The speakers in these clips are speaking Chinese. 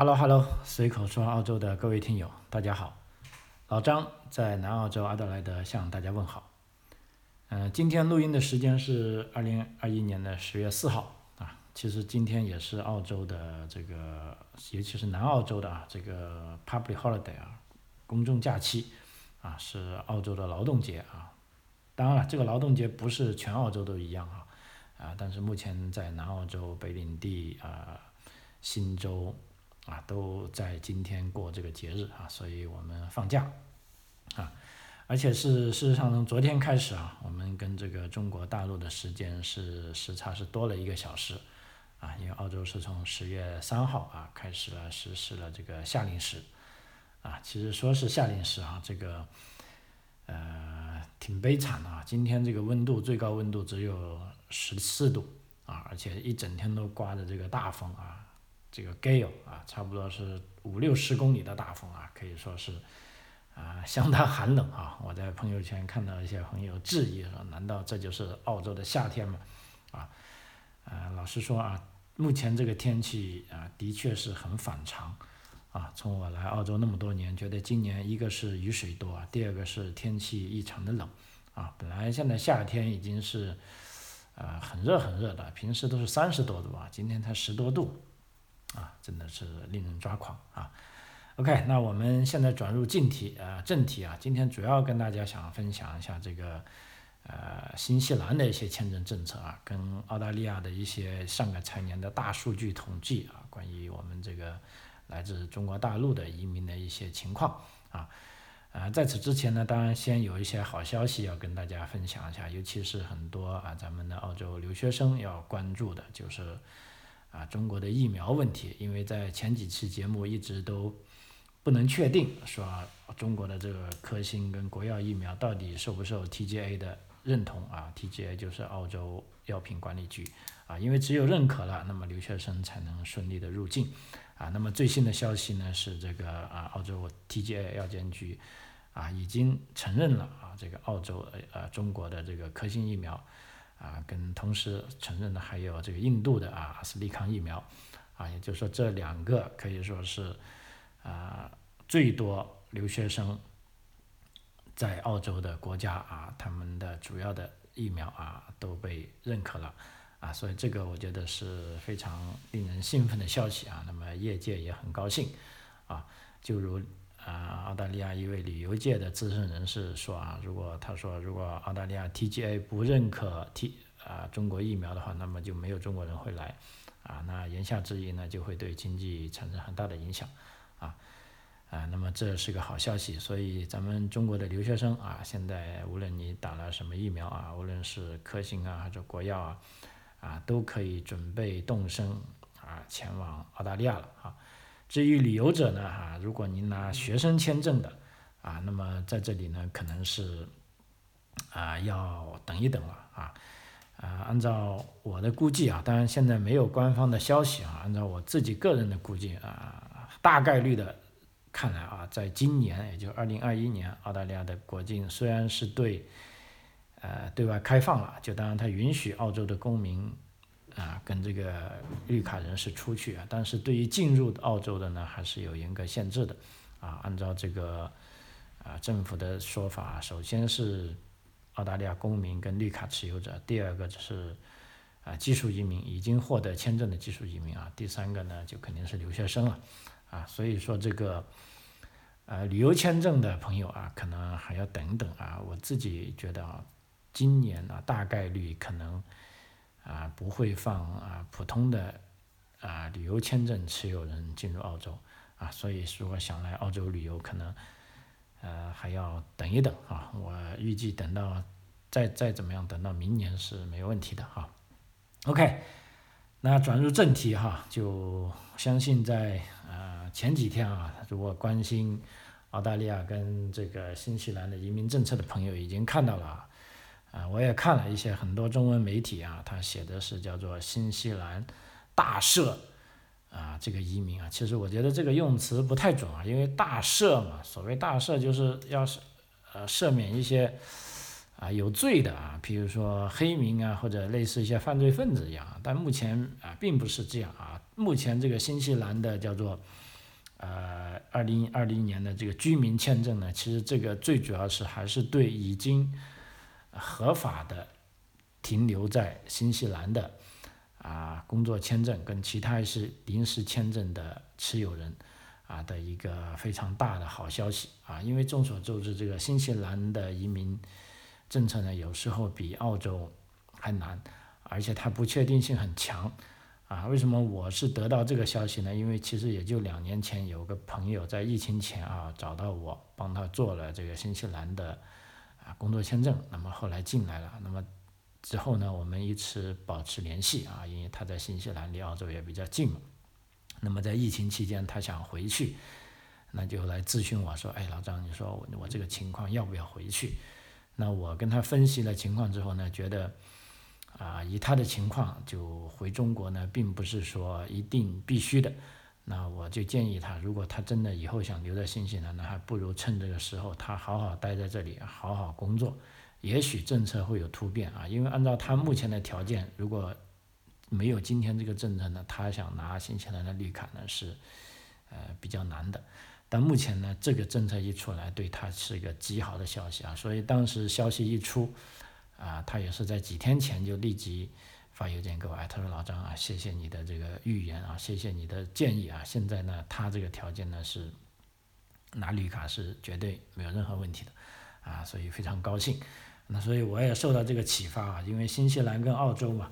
Hello Hello，随口说澳洲的各位听友，大家好，老张在南澳洲阿德莱德向大家问好。嗯，今天录音的时间是二零二一年的十月四号啊。其实今天也是澳洲的这个，尤其是南澳洲的啊，这个 Public Holiday 啊，公众假期啊，是澳洲的劳动节啊。当然了，这个劳动节不是全澳洲都一样啊，啊，但是目前在南澳洲、北领地啊、新州啊，都在今天过这个节日啊，所以我们放假啊。而且是事实上从昨天开始啊，我们跟这个中国大陆的时间是时差是多了一个小时，啊，因为澳洲是从十月三号啊开始了实施了这个夏令时，啊，其实说是夏令时啊，这个呃挺悲惨的啊，今天这个温度最高温度只有十四度啊，而且一整天都刮着这个大风啊，这个 gale 啊，差不多是五六十公里的大风啊，可以说是。啊，相当寒冷啊！我在朋友圈看到一些朋友质疑说：“难道这就是澳洲的夏天吗？”啊，呃，老实说啊，目前这个天气啊，的确是很反常啊。从我来澳洲那么多年，觉得今年一个是雨水多，第二个是天气异常的冷啊。本来现在夏天已经是呃很热很热的，平时都是三十多度啊，今天才十多度啊，真的是令人抓狂啊！OK，那我们现在转入正题啊，正题啊，今天主要跟大家想分享一下这个呃新西兰的一些签证政策啊，跟澳大利亚的一些上个财年的大数据统计啊，关于我们这个来自中国大陆的移民的一些情况啊，呃，在此之前呢，当然先有一些好消息要跟大家分享一下，尤其是很多啊咱们的澳洲留学生要关注的就是啊中国的疫苗问题，因为在前几期节目一直都。不能确定说中国的这个科兴跟国药疫苗到底受不受 TGA 的认同啊？TGA 就是澳洲药品管理局啊，因为只有认可了，那么留学生才能顺利的入境啊。那么最新的消息呢是这个啊，澳洲 TGA 药监局啊已经承认了啊，这个澳洲呃中国的这个科兴疫苗啊，跟同时承认的还有这个印度的啊阿斯利康疫苗啊，也就是说这两个可以说是。啊，最多留学生在澳洲的国家啊，他们的主要的疫苗啊都被认可了啊，所以这个我觉得是非常令人兴奋的消息啊。那么业界也很高兴啊，就如啊澳大利亚一位旅游界的资深人士说啊，如果他说如果澳大利亚 TGA 不认可 T 啊中国疫苗的话，那么就没有中国人会来啊，那言下之意呢，就会对经济产生很大的影响。啊，啊，那么这是个好消息，所以咱们中国的留学生啊，现在无论你打了什么疫苗啊，无论是科兴啊还是国药啊，啊，都可以准备动身啊前往澳大利亚了啊。至于旅游者呢，哈，如果您拿学生签证的啊，那么在这里呢，可能是啊要等一等了啊。啊，按照我的估计啊，当然现在没有官方的消息啊，按照我自己个人的估计啊。大概率的看来啊，在今年，也就二零二一年，澳大利亚的国境虽然是对，呃，对外开放了，就当然它允许澳洲的公民啊跟这个绿卡人士出去啊，但是对于进入澳洲的呢，还是有严格限制的啊。按照这个啊政府的说法，首先是澳大利亚公民跟绿卡持有者，第二个就是啊技术移民已经获得签证的技术移民啊，第三个呢就肯定是留学生了。啊，所以说这个，呃，旅游签证的朋友啊，可能还要等等啊。我自己觉得啊，今年啊，大概率可能啊不会放啊普通的啊旅游签证持有人进入澳洲啊。所以说想来澳洲旅游，可能呃还要等一等啊。我预计等到再再怎么样，等到明年是没问题的哈。OK，那转入正题哈，就相信在啊。前几天啊，如果关心澳大利亚跟这个新西兰的移民政策的朋友已经看到了，啊，啊我也看了一些很多中文媒体啊，他写的是叫做新西兰大赦啊，这个移民啊，其实我觉得这个用词不太准啊，因为大赦嘛，所谓大赦就是要是呃赦免一些啊有罪的啊，比如说黑名啊或者类似一些犯罪分子一样，但目前啊并不是这样啊，目前这个新西兰的叫做呃二零二零年的这个居民签证呢，其实这个最主要是还是对已经合法的停留在新西兰的啊工作签证跟其他是临时签证的持有人啊的一个非常大的好消息啊，因为众所周知，这个新西兰的移民政策呢，有时候比澳洲还难，而且它不确定性很强。啊，为什么我是得到这个消息呢？因为其实也就两年前有个朋友在疫情前啊找到我，帮他做了这个新西兰的工作签证，那么后来进来了，那么之后呢，我们一直保持联系啊，因为他在新西兰离澳洲也比较近嘛。那么在疫情期间他想回去，那就来咨询我说，哎，老张，你说我我这个情况要不要回去？那我跟他分析了情况之后呢，觉得。啊，以他的情况，就回中国呢，并不是说一定必须的。那我就建议他，如果他真的以后想留在新西兰，那还不如趁这个时候，他好好待在这里，好好工作。也许政策会有突变啊，因为按照他目前的条件，如果没有今天这个政策呢，他想拿新西兰的绿卡呢是呃比较难的。但目前呢，这个政策一出来，对他是一个极好的消息啊。所以当时消息一出。啊，他也是在几天前就立即发邮件给我，哎，他说老张啊，谢谢你的这个预言啊，谢谢你的建议啊，现在呢，他这个条件呢是拿绿卡是绝对没有任何问题的，啊，所以非常高兴。那所以我也受到这个启发啊，因为新西兰跟澳洲嘛，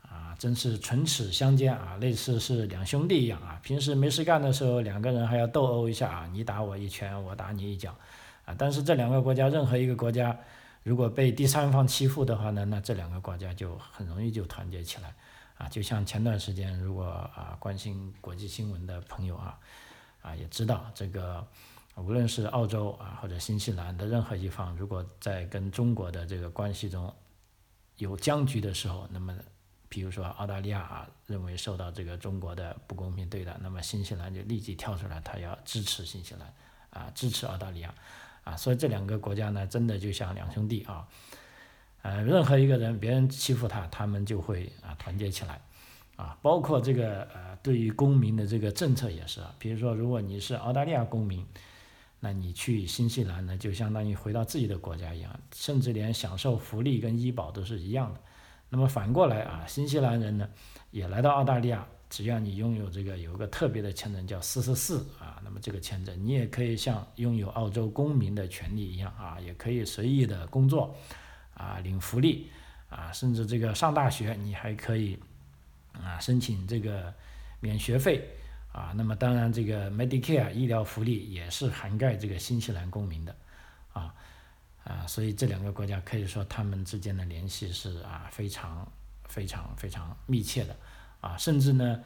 啊，真是唇齿相间啊，类似是两兄弟一样啊，平时没事干的时候，两个人还要斗殴一下啊，你打我一拳，我打你一脚，啊，但是这两个国家任何一个国家。如果被第三方欺负的话呢，那这两个国家就很容易就团结起来，啊，就像前段时间，如果啊关心国际新闻的朋友啊，啊也知道这个，无论是澳洲啊或者新西兰的任何一方，如果在跟中国的这个关系中有僵局的时候，那么比如说澳大利亚啊认为受到这个中国的不公平对待，那么新西兰就立即跳出来，他要支持新西兰，啊支持澳大利亚。啊，所以这两个国家呢，真的就像两兄弟啊，呃，任何一个人别人欺负他，他们就会啊团结起来，啊，包括这个呃，对于公民的这个政策也是啊，比如说如果你是澳大利亚公民，那你去新西兰呢，就相当于回到自己的国家一样，甚至连享受福利跟医保都是一样的。那么反过来啊，新西兰人呢，也来到澳大利亚。只要你拥有这个有个特别的签证叫四十四啊，那么这个签证你也可以像拥有澳洲公民的权利一样啊，也可以随意的工作啊，领福利啊，甚至这个上大学你还可以啊申请这个免学费啊，那么当然这个 Medicare 医疗福利也是涵盖这个新西兰公民的啊啊，所以这两个国家可以说他们之间的联系是啊非常非常非常密切的。啊，甚至呢，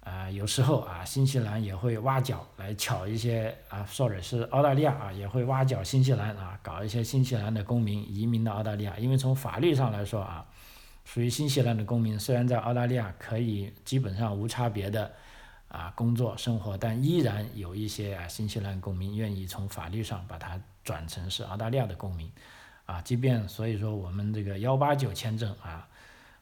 啊，有时候啊，新西兰也会挖角来抢一些啊，sorry，是澳大利亚啊，也会挖角新西兰啊，搞一些新西兰的公民移民到澳大利亚，因为从法律上来说啊，属于新西兰的公民，虽然在澳大利亚可以基本上无差别的啊工作生活，但依然有一些啊新西兰公民愿意从法律上把它转成是澳大利亚的公民，啊，即便所以说我们这个幺八九签证啊。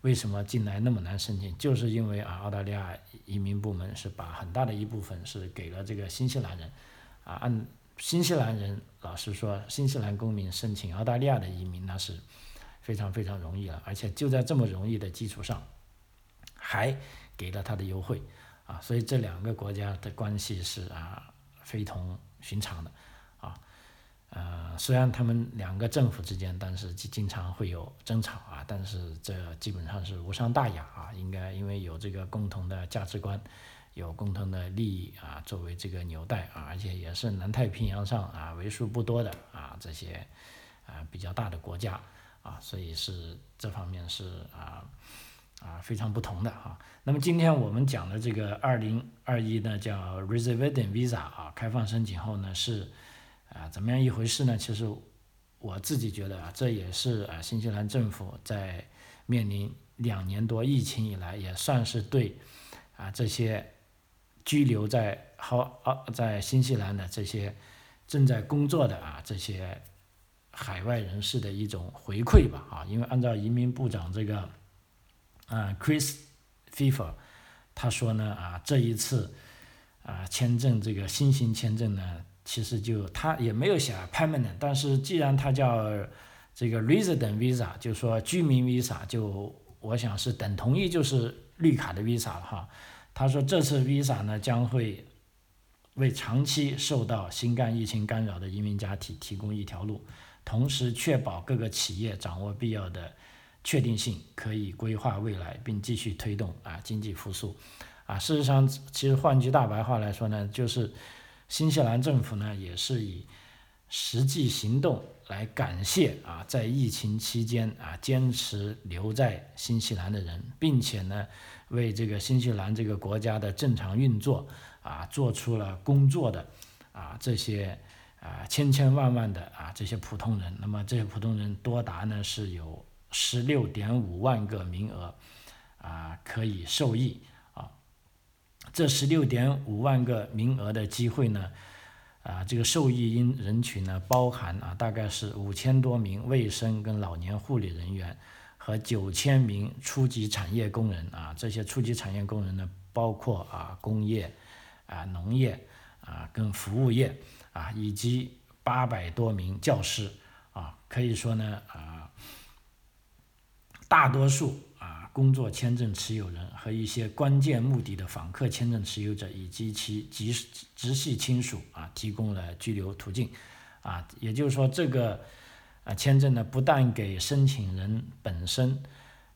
为什么进来那么难申请？就是因为啊，澳大利亚移民部门是把很大的一部分是给了这个新西兰人，啊，按新西兰人老实说，新西兰公民申请澳大利亚的移民那是非常非常容易了，而且就在这么容易的基础上，还给了他的优惠，啊，所以这两个国家的关系是啊非同寻常的，啊。呃，虽然他们两个政府之间，但是经经常会有争吵啊，但是这基本上是无伤大雅啊，应该因为有这个共同的价值观，有共同的利益啊，作为这个纽带啊，而且也是南太平洋上啊为数不多的啊这些啊比较大的国家啊，所以是这方面是啊啊非常不同的啊。那么今天我们讲的这个二零二一呢，叫 Resident Visa 啊，开放申请后呢是。啊，怎么样一回事呢？其实我自己觉得啊，这也是啊，新西兰政府在面临两年多疫情以来，也算是对啊这些居留在好啊在新西兰的这些正在工作的啊这些海外人士的一种回馈吧啊，因为按照移民部长这个啊 Chris f i f e r 他说呢啊这一次。啊签证这个新型签证呢，其实就他也没有写 permanent，但是既然他叫这个 resident visa，就说居民 visa，就我想是等同于就是绿卡的 visa 了哈。他说这次 visa 呢将会为长期受到新冠疫情干扰的移民家庭提供一条路，同时确保各个企业掌握必要的确定性，可以规划未来，并继续推动啊经济复苏。啊，事实上，其实换句大白话来说呢，就是新西兰政府呢也是以实际行动来感谢啊在疫情期间啊坚持留在新西兰的人，并且呢为这个新西兰这个国家的正常运作。啊，做出了工作的啊这些啊千千万万的啊这些普通人，那么这些普通人多达呢是有十六点五万个名额啊可以受益，这十六点五万个名额的机会呢啊这个受益因人群呢包含啊大概是五千多名卫生跟老年护理人员和九千名初级产业工人啊这些初级产业工人呢包括啊工业。啊，农业啊，跟服务业啊，以及八百多名教师啊，可以说呢啊，大多数工作签证持有人和一些关键目的的访客签证持有者以及其直直系亲属啊，提供了居留途径啊，也就是说，这个啊签证呢，不但给申请人本身。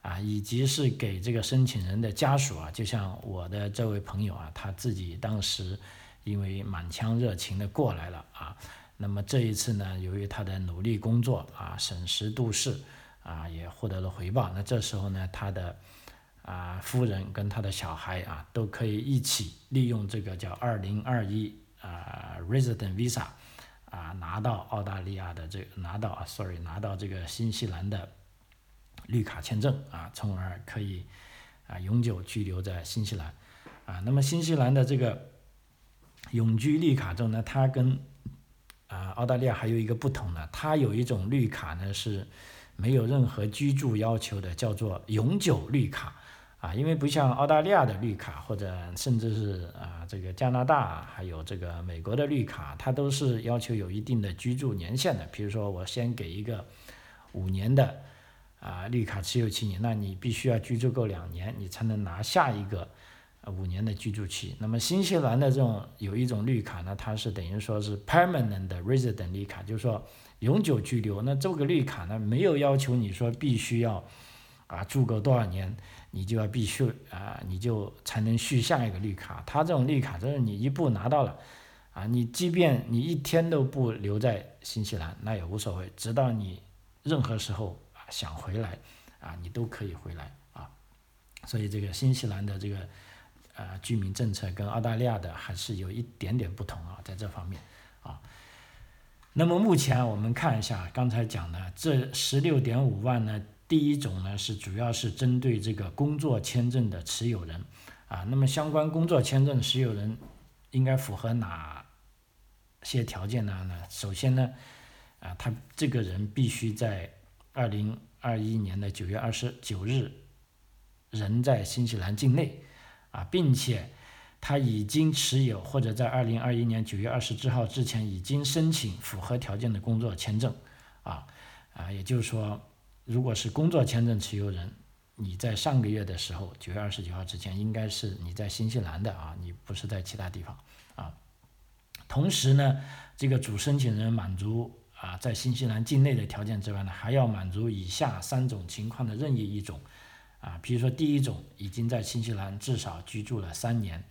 啊，以及是给这个申请人的家属啊，就像我的这位朋友啊，他自己当时因为满腔热情的过来了啊，那么这一次呢，由于他的努力工作啊，审时度势啊，也获得了回报。那这时候呢，他的啊夫人跟他的小孩啊，都可以一起利用这个叫二零二一啊 resident visa 啊，拿到澳大利亚的这个拿到啊，sorry，拿到这个新西兰的。绿卡签证啊，从而可以啊永久居留在新西兰啊。那么新西兰的这个永居绿卡证呢，它跟啊澳大利亚还有一个不同呢，它有一种绿卡呢是没有任何居住要求的，叫做永久绿卡啊。因为不像澳大利亚的绿卡或者甚至是啊这个加拿大还有这个美国的绿卡，它都是要求有一定的居住年限的。比如说我先给一个五年的。啊，绿卡持有期你，那你必须要居住够两年，你才能拿下一个五年的居住期。那么新西兰的这种有一种绿卡呢，它是等于说是 permanent resident 绿卡，就是说永久居留。那这个绿卡呢，没有要求你说必须要啊住够多少年，你就要必须啊，你就才能续下一个绿卡。他这种绿卡就是你一步拿到了，啊，你即便你一天都不留在新西兰，那也无所谓，直到你任何时候啊。想回来啊，你都可以回来啊，所以这个新西兰的这个呃居民政策跟澳大利亚的还是有一点点不同啊，在这方面啊。那么目前我们看一下刚才讲的这十六点五万呢，第一种呢是主要是针对这个工作签证的持有人啊，那么相关工作签证持有人应该符合哪些条件呢？呢，首先呢啊，他这个人必须在二零二一年的九月二十九日，人在新西兰境内，啊，并且他已经持有或者在二零二一年九月二十号之前已经申请符合条件的工作签证，啊，啊，也就是说，如果是工作签证持有人，你在上个月的时候九月二十九号之前应该是你在新西兰的啊，你不是在其他地方啊。同时呢，这个主申请人满足。啊，在新西兰境内的条件之外呢，还要满足以下三种情况的任意一种，啊，比如说第一种，已经在新西兰至少居住了三年，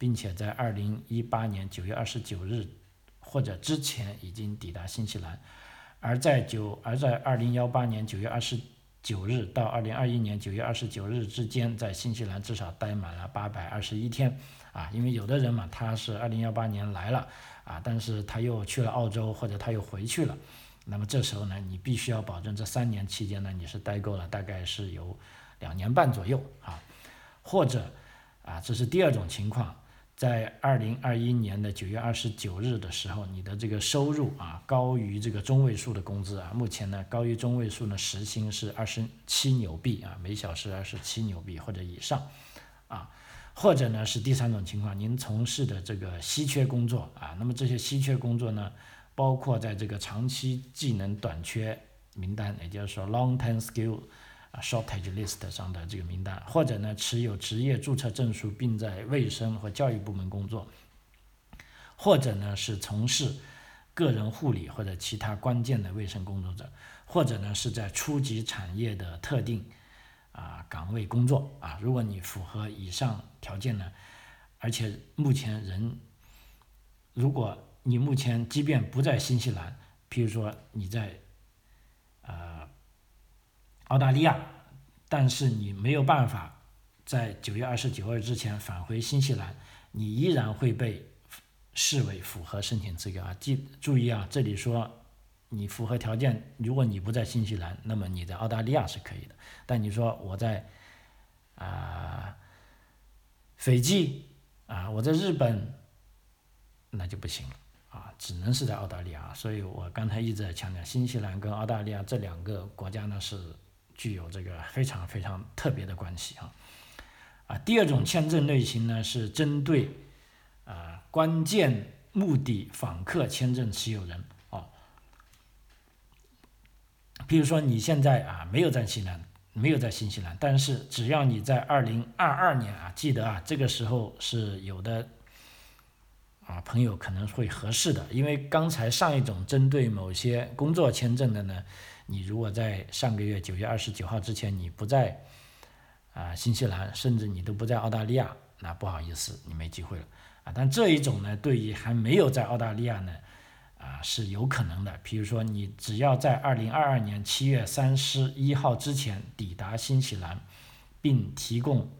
并且在二零一八年九月二十九日或者之前已经抵达新西兰，而在九而在二零幺八年九月二十九日到二零二一年九月二十九日之间，在新西兰至少待满了八百二十一天，啊，因为有的人嘛，他是二零幺八年来了。啊，但是他又去了澳洲，或者他又回去了，那么这时候呢，你必须要保证这三年期间呢，你是待够了，大概是有两年半左右啊，或者啊，这是第二种情况，在二零二一年的九月二十九日的时候，你的这个收入啊高于这个中位数的工资啊，目前呢高于中位数呢时薪是二十七纽币啊，每小时二十七纽币或者以上啊，或者呢是第三种情况，您从事的这个稀缺工作啊，那么这些稀缺工作呢，包括在这个长期技能短缺名单，也就是说 long-term skill 啊 shortage list 上的这个名单，或者呢持有职业注册证书并在卫生或教育部门工作，或者呢是从事个人护理或者其他关键的卫生工作者，或者呢是在初级产业的特定。啊，岗位工作啊，如果你符合以上条件呢，而且目前人，如果你目前即便不在新西兰，譬如说你在，澳大利亚，但是你没有办法在九月二十九日之前返回新西兰，你依然会被视为符合申请资格啊。记注意啊，这里说。你符合条件，如果你不在新西兰，那么你在澳大利亚是可以的。但你说我在啊斐济啊，我在日本，那就不行了啊，只能是在澳大利亚。所以我刚才一直在强调，新西兰跟澳大利亚这两个国家呢是具有这个 非常非常特别的关系啊。啊，第二种签证类型呢是针对啊关键目的访客签证持有人哦。比如说你现在啊没有在新西兰，没有在新西兰，但是只要你在二零二二年啊，记得啊，这个时候是有的啊朋友可能会合适的，因为刚才上一种针对某些工作签证的呢，你如果在上个月九月二十九号之前你不在啊新西兰，甚至你都不在澳大利亚，那不好意思，你没机会了啊。但这一种呢，对于还没有在澳大利亚呢。啊，是有可能的。比如说，你只要在二零二二年七月三十一号之前抵达新西兰，并提供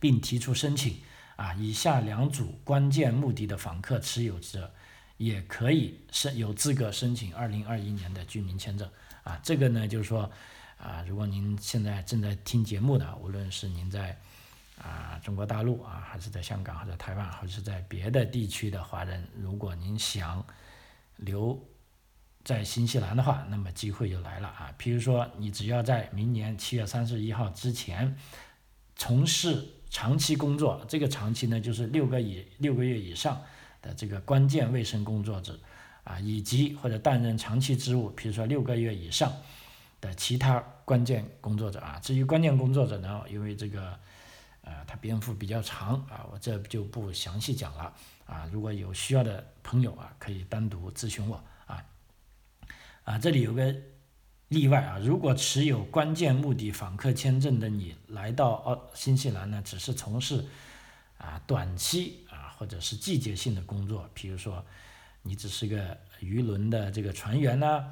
并提出申请，啊，以下两组关键目的的访客持有者也可以申有资格申请二零二一年的居民签证。啊，这个呢，就是说，啊，如果您现在正在听节目的，无论是您在啊中国大陆啊，还是在香港或者台湾，或者是在别的地区的华人，如果您想留在新西兰的话，那么机会就来了啊！譬如说，你只要在明年七月三十一号之前从事长期工作，这个长期呢就是六个以六个月以上的这个关键卫生工作者啊，以及或者担任长期职务，比如说六个月以上的其他关键工作者啊。至于关键工作者呢，因为这个呃它篇幅比较长啊，我这就不详细讲了。啊，如果有需要的朋友啊，可以单独咨询我啊。啊，这里有个例外啊，如果持有关键目的访客签证的你来到澳新西兰呢，只是从事啊短期啊或者是季节性的工作，比如说你只是个渔轮的这个船员呐、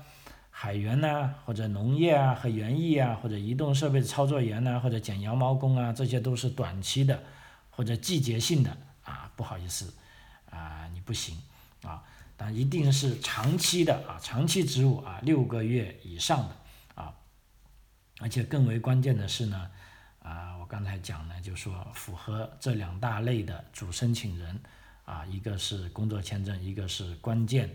海员呐，或者农业啊和园艺啊，或者移动设备的操作员呐，或者剪羊毛工啊，这些都是短期的或者季节性的啊，不好意思。啊，你不行啊，但一定是长期的啊，长期职务啊，六个月以上的啊，而且更为关键的是呢，啊，我刚才讲呢，就说符合这两大类的主申请人啊，一个是工作签证，一个是关键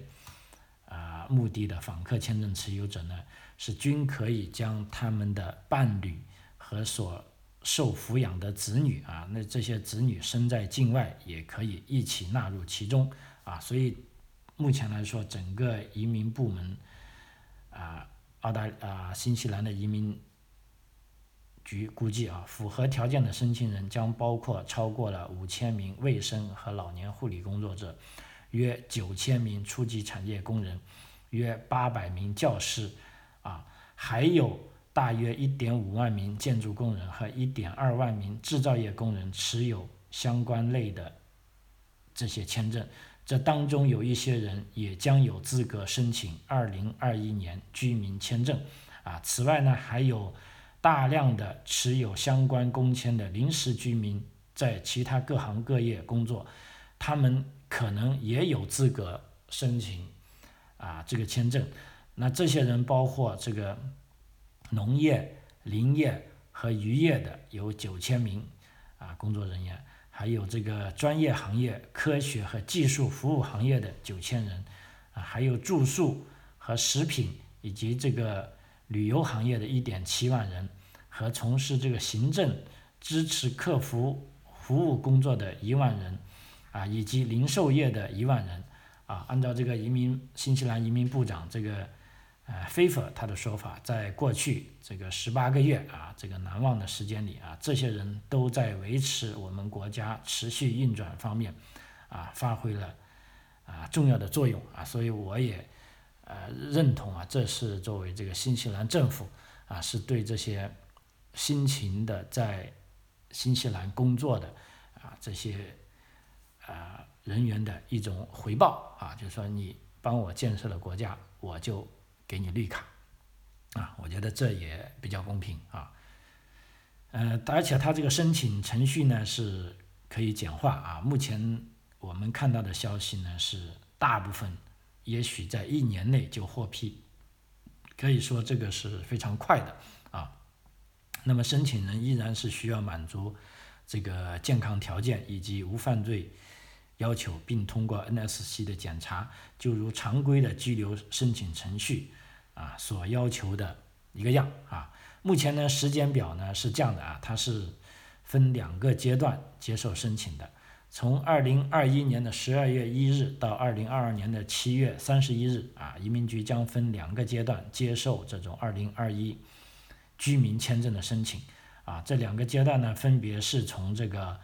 啊目的的访客签证持有者呢，是均可以将他们的伴侣和所受抚养的子女啊，那这些子女身在境外也可以一起纳入其中啊，所以目前来说，整个移民部门啊，澳大啊新西兰的移民局估计啊，符合条件的申请人将包括超过了五千名卫生和老年护理工作者，约九千名初级产业工人，约八百名教师啊，还有。大约一点五万名建筑工人和一点二万名制造业工人持有相关类的这些签证，这当中有一些人也将有资格申请二零二一年居民签证。啊，此外呢，还有大量的持有相关工签的临时居民在其他各行各业工作，他们可能也有资格申请啊这个签证。那这些人包括这个。农业、林业和渔业的有九千名啊工作人员，还有这个专业行业、科学和技术服务行业的九千人，啊，还有住宿和食品以及这个旅游行业的一点七万人，和从事这个行政、支持客服服务工作的一万人，啊，以及零售业的一万人，啊，按照这个移民新西兰移民部长这个呃菲佛他的说法，在过去这个十八个月啊，这个难忘的时间里啊，这些人都在维持我们国家持续运转方面啊，发挥了啊重要的作用啊，所以我也呃认同啊，这是作为这个新西兰政府啊，是对这些辛勤的在新西兰工作的啊这些啊人员的一种回报啊，就是说你帮我建设了国家，我就给你绿卡啊，我觉得这也比较公平啊。呃，而且他这个申请程序呢是可以简化啊。目前我们看到的消息呢是大部分也许在一年内就获批，可以说这个是非常快的啊。那么申请人依然是需要满足这个健康条件以及无犯罪要求，并通过 NSC 的检查，就如常规的居留申请程序啊所要求的一个样啊。目前呢，时间表呢是这样的啊，它是分两个阶段接受申请的，从二零二一年的十二月一日到二零二二年的七月三十一日啊，移民局将分两个阶段接受这种二零二一。居民签证的申请，啊，这两个阶段呢，分别是从这个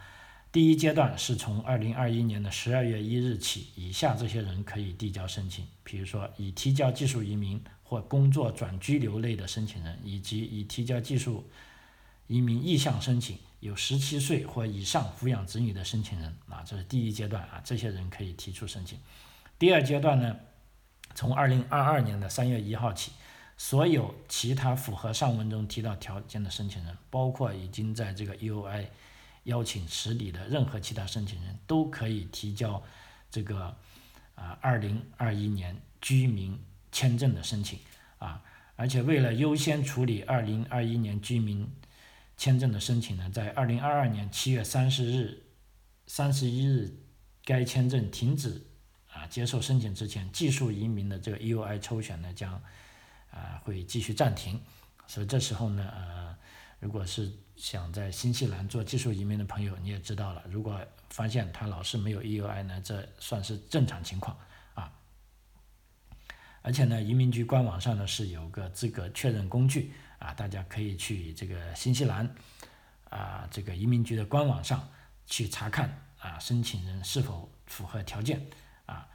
第一阶段是从二零二一年的十二月一日起，以下这些人可以递交申请，比如说已提交技术移民或工作转居留类的申请人，以及已提交技术移民意向申请、有十七岁或以上抚养子女的申请人，啊，这是第一阶段啊，这些人可以提出申请。第二阶段呢，从二零二二年的三月一号起。所有其他符合上文中提到条件的申请人，包括已经在这个 EOI 邀请池里的任何其他申请人，都可以提交这个啊二零二一年居民签证的申请啊。而且为了优先处理二零二一年居民签证的申请呢，在2022年7月30日、31日该签证停止啊接受申请之前，技术移民的这个 EUI 抽选呢将。啊，会继续暂停，所以这时候呢，呃，如果是想在新西兰做技术移民的朋友，你也知道了，如果发现他老是没有 EUI 呢，这算是正常情况啊。而且呢，移民局官网上呢是有个资格确认工具啊，大家可以去这个新西兰啊这个移民局的官网上去查看啊，申请人是否符合条件啊。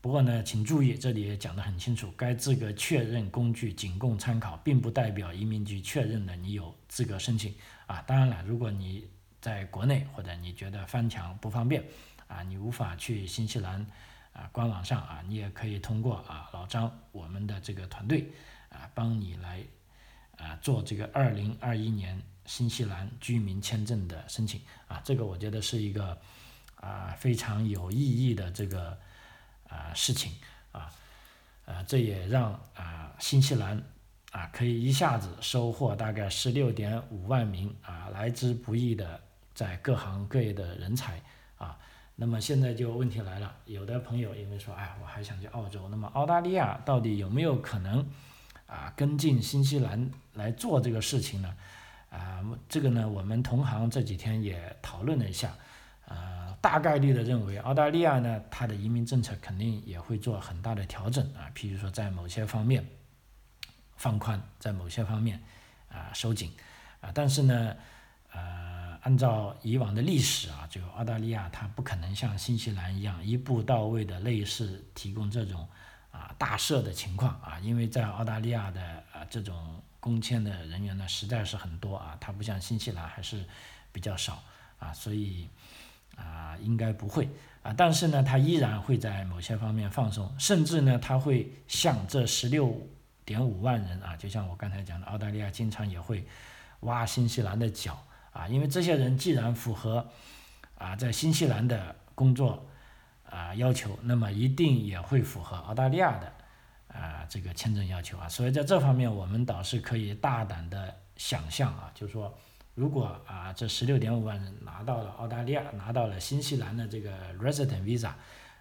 不过呢，请注意，这里也讲得很清楚，该资格确认工具仅供参考，并不代表移民局确认了你有资格申请啊。当然了，如果你在国内或者你觉得翻墙不方便啊，你无法去新西兰啊官网上啊，你也可以通过啊老张我们的这个团队啊帮你来啊做这个二零二一年新西兰居民签证的申请啊，这个我觉得是一个啊非常有意义的这个。啊，事情啊，呃，这也让啊新西兰啊可以一下子收获大概十六点五万名啊来之不易的在各行各业的人才啊。那么现在就问题来了，有的朋友因为说，哎，我还想去澳洲，那么澳大利亚到底有没有可能啊跟进新西兰来做这个事情呢？啊，这个呢，我们同行这几天也讨论了一下。呃，大概率的认为，澳大利亚呢，它的移民政策肯定也会做很大的调整啊，譬如说在某些方面放宽，在某些方面啊收紧啊，但是呢，呃，按照以往的历史啊，就澳大利亚它不可能像新西兰一样一步到位的类似提供这种啊大赦的情况啊，因为在澳大利亚的啊这种工签的人员呢实在是很多啊，它不像新西兰还是比较少啊，所以。啊，应该不会啊，但是呢，它依然会在某些方面放松，甚至呢，它会向这十六点五万人啊，就像我刚才讲的，澳大利亚经常也会挖新西兰的脚啊，因为这些人既然符合啊在新西兰的工作啊要求，那么一定也会符合澳大利亚的啊这个签证要求啊，所以在这方面，我们倒是可以大胆的想象啊，就是说。如果啊，这十六点五万人拿到了澳大利亚，拿到了新西兰的这个 resident visa，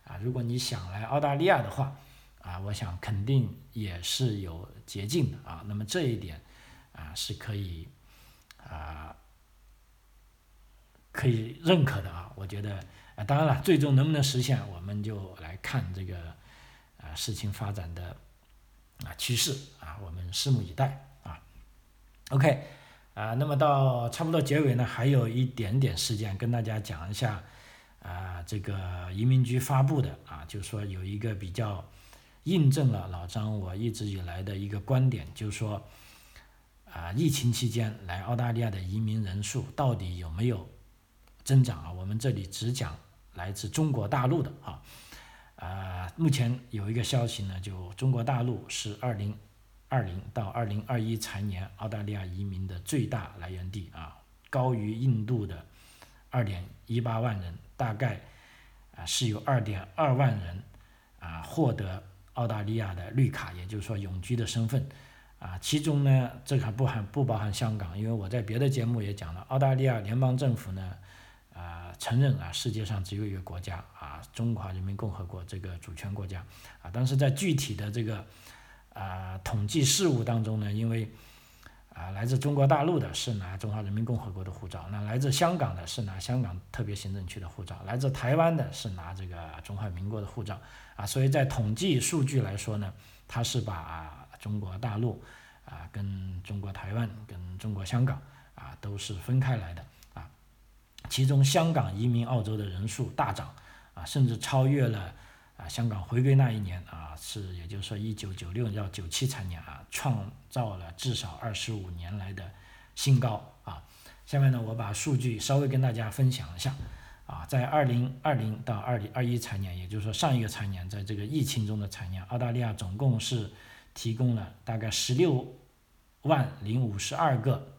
啊，如果你想来澳大利亚的话，啊，我想肯定也是有捷径的啊。那么这一点啊是可以啊可以认可的啊，我觉得当然了，最终能不能实现，我们就来看这个啊事情发展的啊趋势啊，我们拭目以待啊。OK 啊，那么到差不多结尾呢，还有一点点时间跟大家讲一下啊，这个移民局发布的啊，就是说有一个比较印证了老张我一直以来的一个观点，就是说啊，疫情期间来澳大利亚的移民人数到底有没有？增长啊，我们这里只讲来自中国大陆的啊，啊，目前有一个消息呢，就中国大陆是二零二零到二零二一财年澳大利亚移民的最大来源地啊，高于印度的二点一八万人，大概啊是有二点二万人啊获得澳大利亚的绿卡，也就是说永居的身份。啊，其中呢，这还不含不包含香港，因为我在别的节目也讲了，澳大利亚联邦政府呢。承认啊，世界上只有一个国家啊，中华人民共和国这个主权国家啊，但是在具体的这个啊统计事务当中呢，因为啊来自中国大陆的是拿中华人民共和国的护照，那来自香港的是拿香港特别行政区的护照，来自台湾的是拿这个中华民国的护照啊，所以在统计数据来说呢，它是把中国大陆啊跟中国台湾跟中国香港啊都是分开来的。其中，香港移民澳洲的人数大涨，啊，甚至超越了啊香港回归那一年啊，是也就是说一九九六到九七财年啊，创造了至少二十五年来的新高啊。下面呢，我把数据稍微跟大家分享一下啊，在二零二零到二零二一财年，也就是说上一个财年，在这个疫情中的财年，澳大利亚总共是提供了大概十六万零五十二个。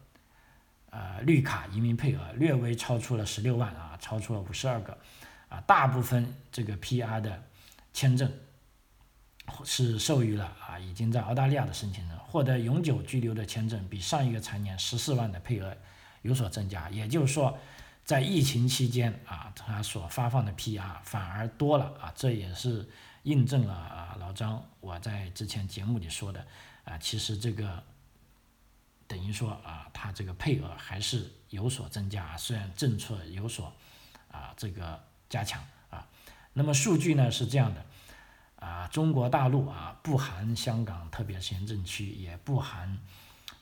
呃，绿卡移民配额略微超出了十六万啊，超出了五十二个，啊，大部分这个 PR 的签证是授予了啊，已经在澳大利亚的申请人获得永久居留的签证，比上一个财年十四万的配额有所增加。也就是说，在疫情期间啊，他所发放的 PR 反而多了啊，这也是印证了啊，老张我在之前节目里说的啊，其实这个。等于说啊，它这个配额还是有所增加，虽然政策有所啊这个加强啊。那么数据呢是这样的啊，中国大陆啊不含香港特别行政区，也不含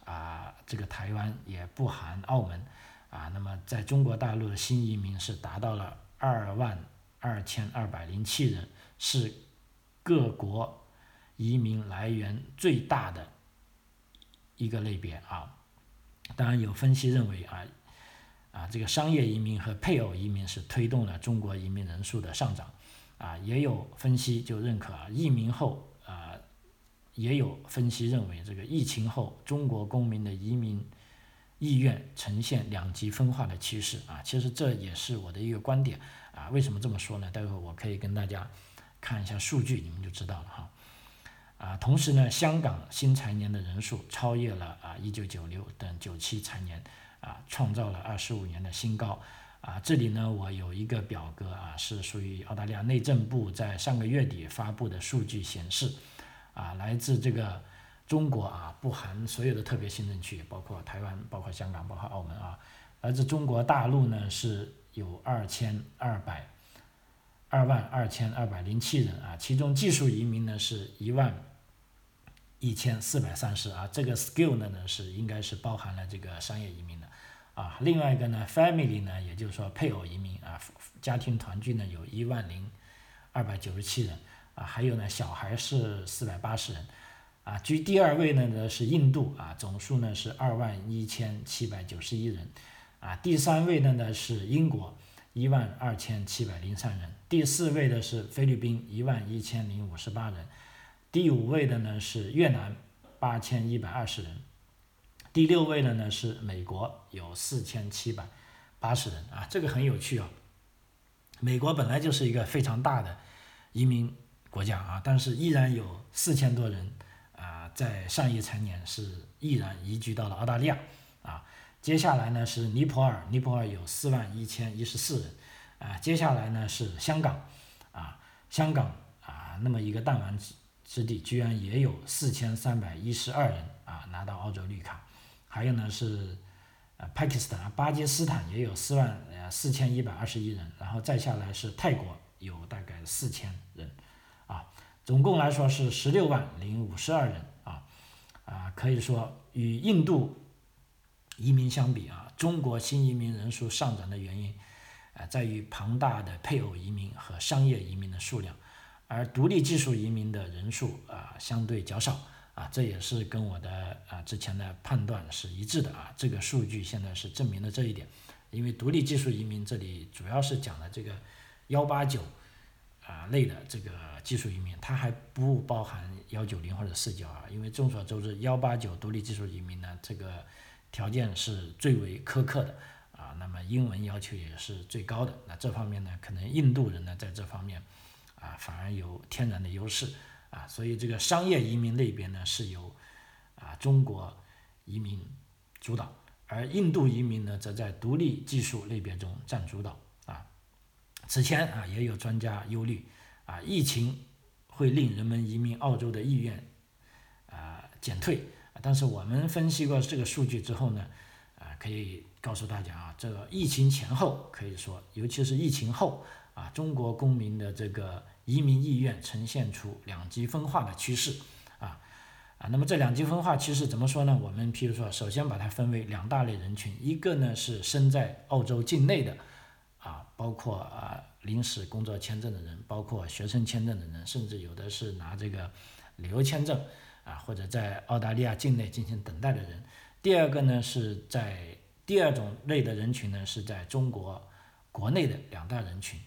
啊这个台湾，也不含澳门啊。那么在中国大陆的新移民是达到了二万二千二百零七人，是各国移民来源最大的。一个类别啊，当然有分析认为啊，啊这个商业移民和配偶移民是推动了中国移民人数的上涨，啊也有分析就认可啊移民后啊，也有分析认为这个疫情后中国公民的移民意愿呈现两极分化的趋势啊，其实这也是我的一个观点啊，为什么这么说呢？待会我可以跟大家看一下数据，你们就知道了哈。啊，同时呢，香港新财年的人数超越了啊一九九六等九七财年，啊，创造了二十五年的新高。啊，这里呢，我有一个表格啊，是属于澳大利亚内政部在上个月底发布的数据显示，啊，来自这个中国啊，不含所有的特别行政区，包括台湾、包括香港、包括澳门啊，来自中国大陆呢是有二千二百二万二千二百零七人啊，其中技术移民呢是一万。一千四百三十啊，这个 skill 呢呢是应该是包含了这个商业移民的啊。另外一个呢，family 呢，也就是说配偶移民啊，家庭团聚呢有一万零二百九十七人啊，还有呢小孩是四百八十人啊。居第二位呢呢是印度啊，总数呢是二万一千七百九十一人啊。第三位的呢是英国一万二千七百零三人，第四位的是菲律宾一万一千零五十八人。第五位的呢是越南，八千一百二十人。第六位的呢是美国，有四千七百八十人啊，这个很有趣啊。美国本来就是一个非常大的移民国家啊，但是依然有四千多人啊，在上一财年是毅然移居到了澳大利亚啊。接下来呢是尼泊尔，尼泊尔有四万一千一十四人啊。接下来呢是香港啊，香港啊，那么一个弹丸之。地居然也有四千三百一十二人啊拿到澳洲绿卡，还有呢是呃，巴基斯坦、巴基斯坦也有四万呃四千一百二十一人，然后再下来是泰国有大概四千人，啊，总共来说是十六万零五十二人啊，啊，可以说与印度移民相比啊，中国新移民人数上涨的原因，啊，在于庞大的配偶移民和商业移民的数量，而独立技术移民的人数啊相对较少。啊，这也是跟我的啊之前的判断是一致的啊，这个数据现在是证明了这一点，因为独立技术移民这里主要是讲的这个幺八九啊类的这个技术移民，它还不包含幺九零或者四九啊，因为众所周知幺八九独立技术移民呢，这个条件是最为苛刻的啊，那么英文要求也是最高的，那这方面呢，可能印度人呢在这方面啊反而有天然的优势。啊，所以这个商业移民类别呢是由啊中国移民主导，而印度移民呢则在独立技术类别中占主导。啊，此前啊也有专家忧虑啊疫情会令人们移民澳洲的意愿啊减退，但是我们分析过这个数据之后呢，啊可以告诉大家啊，这个疫情前后可以说，尤其是疫情后啊，中国公民的这个。移民意愿呈现出两极分化的趋势，啊啊，那么这两极分化趋势怎么说呢？我们譬如说，首先把它分为两大类人群，一个呢是身在澳洲境内的，啊，包括啊临时工作签证的人，包括学生签证的人，甚至有的是拿这个旅游签证，啊或者在澳大利亚境内进行等待的人。第二个呢是在第二种类的人群呢是在中国国内的两大人群，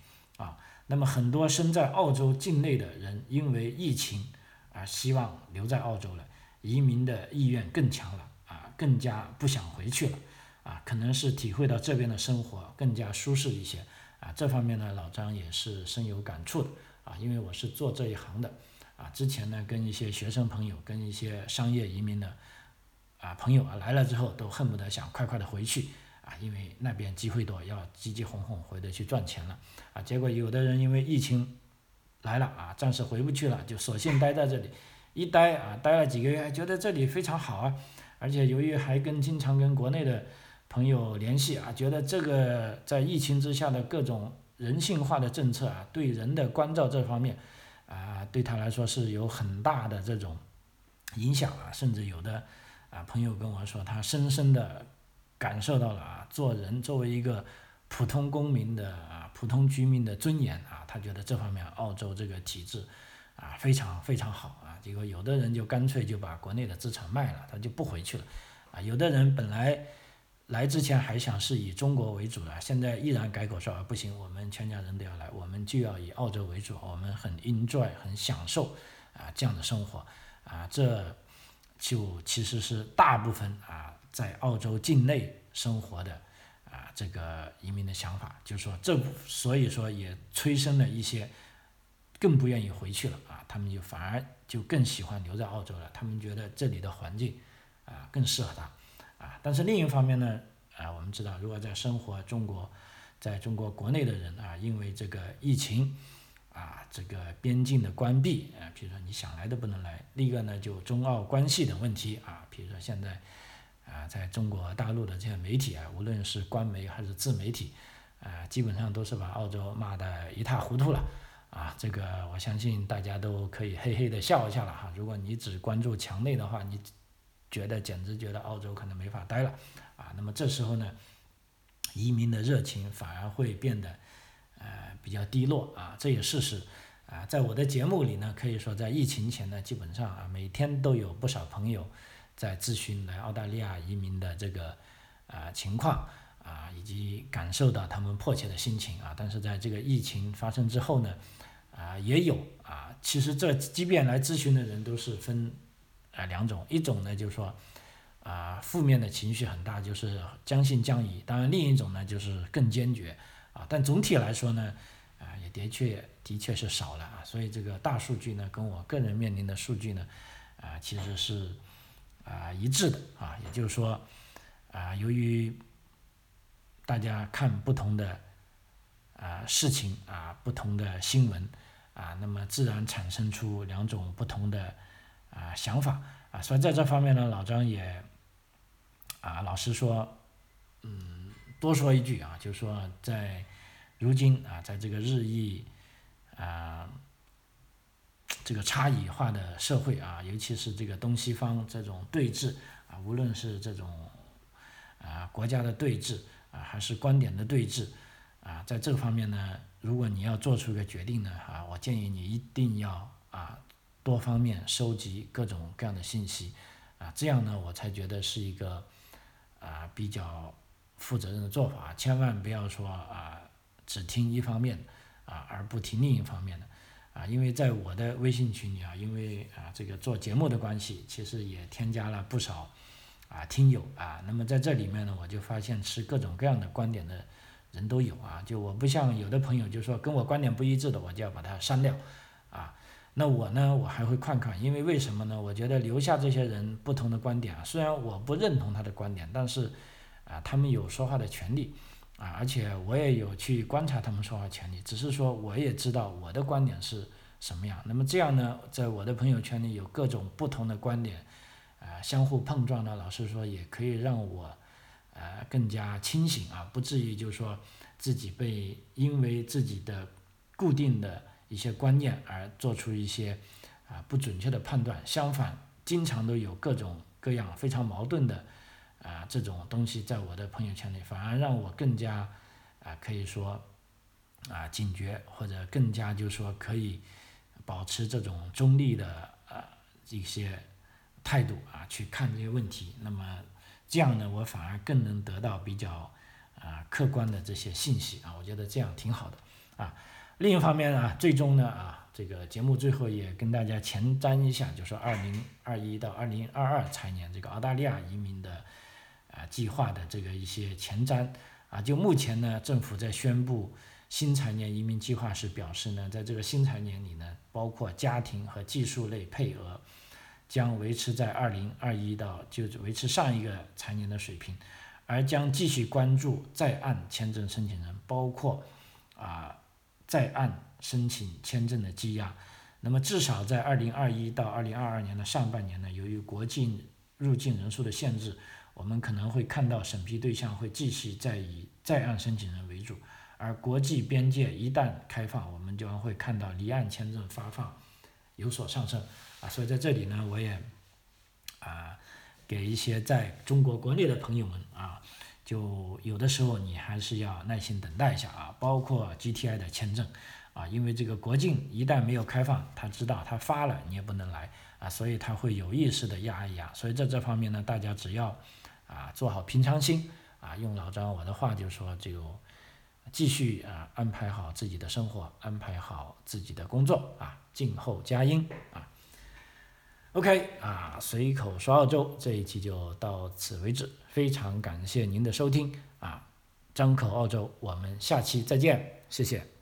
那么很多身在澳洲境内的人，因为疫情而希望留在澳洲了，移民的意愿更强了啊，更加不想回去了啊，可能是体会到这边的生活更加舒适一些啊，这方面呢，老张也是深有感触的啊，因为我是做这一行的啊，之前呢跟一些学生朋友、跟一些商业移民的啊朋友啊来了之后，都恨不得想快快的回去。啊，因为那边机会多，要急急哄哄回得去赚钱了，啊，结果有的人因为疫情来了啊，暂时回不去了，就索性待在这里，一待啊，待了几个月，觉得这里非常好啊，而且由于还跟经常跟国内的朋友联系啊，觉得这个在疫情之下的各种人性化的政策啊，对人的关照这方面啊，对他来说是有很大的这种影响啊，甚至有的啊朋友跟我说，他深深的。感受到了啊，做人作为一个普通公民的啊，普通居民的尊严啊，他觉得这方面澳洲这个体制啊非常非常好啊。结果有的人就干脆就把国内的资产卖了，他就不回去了啊。有的人本来来之前还想是以中国为主的，现在毅然改口说啊不行，我们全家人都要来，我们就要以澳洲为主，我们很 enjoy 很享受啊这样的生活啊。这就其实是大部分啊。在澳洲境内生活的啊，这个移民的想法，就是说这，所以说也催生了一些更不愿意回去了啊，他们就反而就更喜欢留在澳洲了，他们觉得这里的环境啊更适合他啊。但是另一方面呢，啊，我们知道，如果在生活中国，在中国国内的人啊，因为这个疫情啊，这个边境的关闭啊，比如说你想来都不能来，另一个呢就中澳关系的问题啊，比如说现在。啊，在中国大陆的这些媒体啊，无论是官媒还是自媒体，啊，基本上都是把澳洲骂得一塌糊涂了。啊，这个我相信大家都可以嘿嘿的笑一下了哈。如果你只关注墙内的话，你觉得简直觉得澳洲可能没法待了。啊，那么这时候呢，移民的热情反而会变得呃比较低落啊，这也事实。啊，在我的节目里呢，可以说在疫情前呢，基本上啊每天都有不少朋友。在咨询来澳大利亚移民的这个啊情况啊，以及感受到他们迫切的心情啊，但是在这个疫情发生之后呢，啊也有啊，其实这即便来咨询的人都是分啊两种，一种呢就是说啊负面的情绪很大，就是将信将疑；当然另一种呢就是更坚决。啊，但总体来说呢啊也的确的确是少了啊，所以这个大数据呢跟我个人面临的数据呢啊其实是。啊，一致的啊，也就是说，啊，由于大家看不同的啊事情啊，不同的新闻啊，那么自然产生出两种不同的啊想法啊，所以在这方面呢，老张也啊，老实说嗯，多说一句啊，就是说在如今啊，在这个日益啊这个差异化的社会啊，尤其是这个东西方这种对峙啊，无论是这种啊国家的对峙啊，还是观点的对峙啊，在这方面呢，如果你要做出一个决定呢，啊，我建议你一定要啊多方面收集各种各样的信息啊，这样呢，我才觉得是一个啊比较负责任的做法，千万不要说啊只听一方面啊而不听另一方面的。啊，因为在我的微信群里啊，因为啊这个做节目的关系，其实也添加了不少啊听友啊。那么在这里面呢，我就发现持各种各样的观点的人都有啊。就我不像有的朋友，就说跟我观点不一致的，我就要把它删掉啊。那我呢，我还会看看，因为为什么呢？我觉得留下这些人不同的观点啊，虽然我不认同他的观点，但是啊，他们有说话的权利。啊，而且我也有去观察他们说话权利，只是说我也知道我的观点是什么样。那么这样呢，在我的朋友圈里有各种不同的观点，啊，相互碰撞呢，老实说也可以让我，呃，更加清醒啊，不至于就是说自己被因为自己的固定的一些观念而做出一些啊不准确的判断。相反，经常都有各种各样非常矛盾的。啊，这种东西在我的朋友圈里，反而让我更加啊，可以说啊警觉，或者更加就是说可以保持这种中立的呃一些态度啊去看这些问题。那么这样呢，我反而更能得到比较啊客观的这些信息啊，我觉得这样挺好的啊。另一方面呢，最终呢啊，这个节目最后也跟大家前瞻一下，就是二零二一到二零二二财年这个澳大利亚移民的。啊，计划的这个一些前瞻啊，就目前呢，政府在宣布新财年移民计划时表示呢，在这个新财年里呢，包括家庭和技术类配额将维持在二零二一到就维持上一个财年的水平，而将继续关注在岸签证申请人，包括啊在岸申请签证的积压。那么至少在二零二一到二零二二年的上半年呢，由于国境入境人数的限制。我们可能会看到审批对象会继续在以在案申请人为主，而国际边界一旦开放，我们将会看到离岸签证发放有所上升啊。所以在这里呢，我也啊给一些在中国国内的朋友们啊，就有的时候你还是要耐心等待一下啊。包括 GTI 的签证啊，因为这个国境一旦没有开放，他知道他发了你也不能来啊，所以他会有意识的压一压。所以在这方面呢，大家只要。啊，做好平常心啊！用老张我的话就说，就继续啊，安排好自己的生活，安排好自己的工作啊，静候佳音啊。OK 啊，随口说澳洲这一期就到此为止，非常感谢您的收听啊！张口澳洲，我们下期再见，谢谢。